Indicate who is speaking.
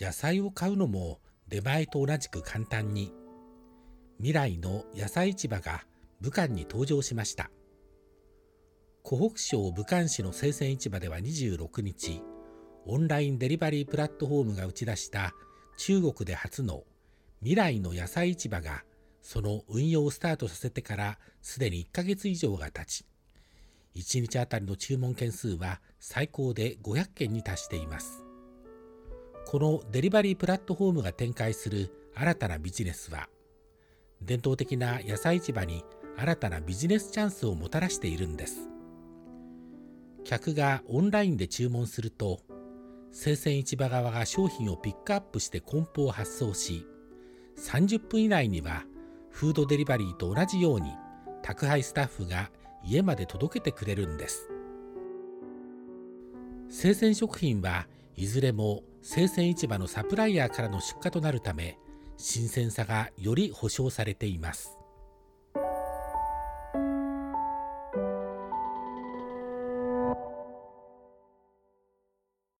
Speaker 1: 野菜を買うのも出前と同じく簡単に。未来の野菜市場が武漢に登場しました。湖北省武漢市の生鮮市場では26日オンラインデリバリープラットフォームが打ち出した中国で初の未来の野菜市場がその運用をスタートさせてからすでに1ヶ月以上が経ち1日あたりの注文件数は最高で500件に達しています。このデリバリープラットフォームが展開する新たなビジネスは伝統的な野菜市場に新たなビジネスチャンスをもたらしているんです。客がオンラインで注文すると生鮮市場側が商品をピックアップして梱包を発送し30分以内にはフードデリバリーと同じように宅配スタッフが家まで届けてくれるんです。生鮮食品はいずれも生鮮市場のサプライヤーからの出荷となるため新鮮さがより保証されています。